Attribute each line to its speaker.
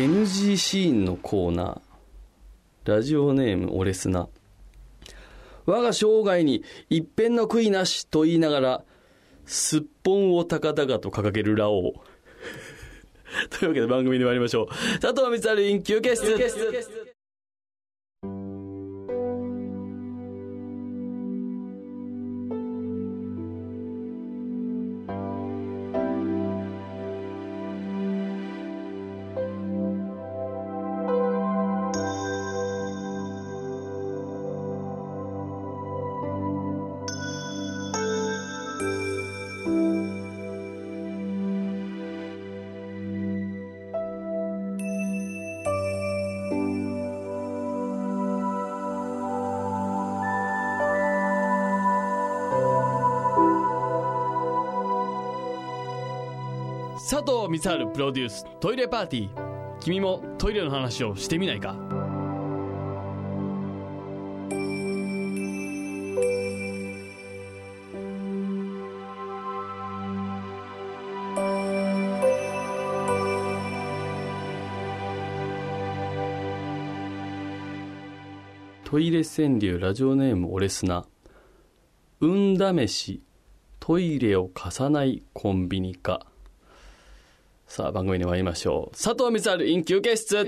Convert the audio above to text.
Speaker 1: NG シーンのコーナー。ラジオネームオレスナ。我が生涯に一片の悔いなしと言いながらすっぽんを高々と掲げるラオウ。というわけで番組に参りましょう。佐藤光晴院休憩室佐藤光晴プロデューストイレパーティー。君もトイレの話をしてみないか？トイレ川柳ラジオネームオレスナ運試しトイレを貸さないコンビニか。さあ番組に参りましょう。佐藤光晴 in 休憩室。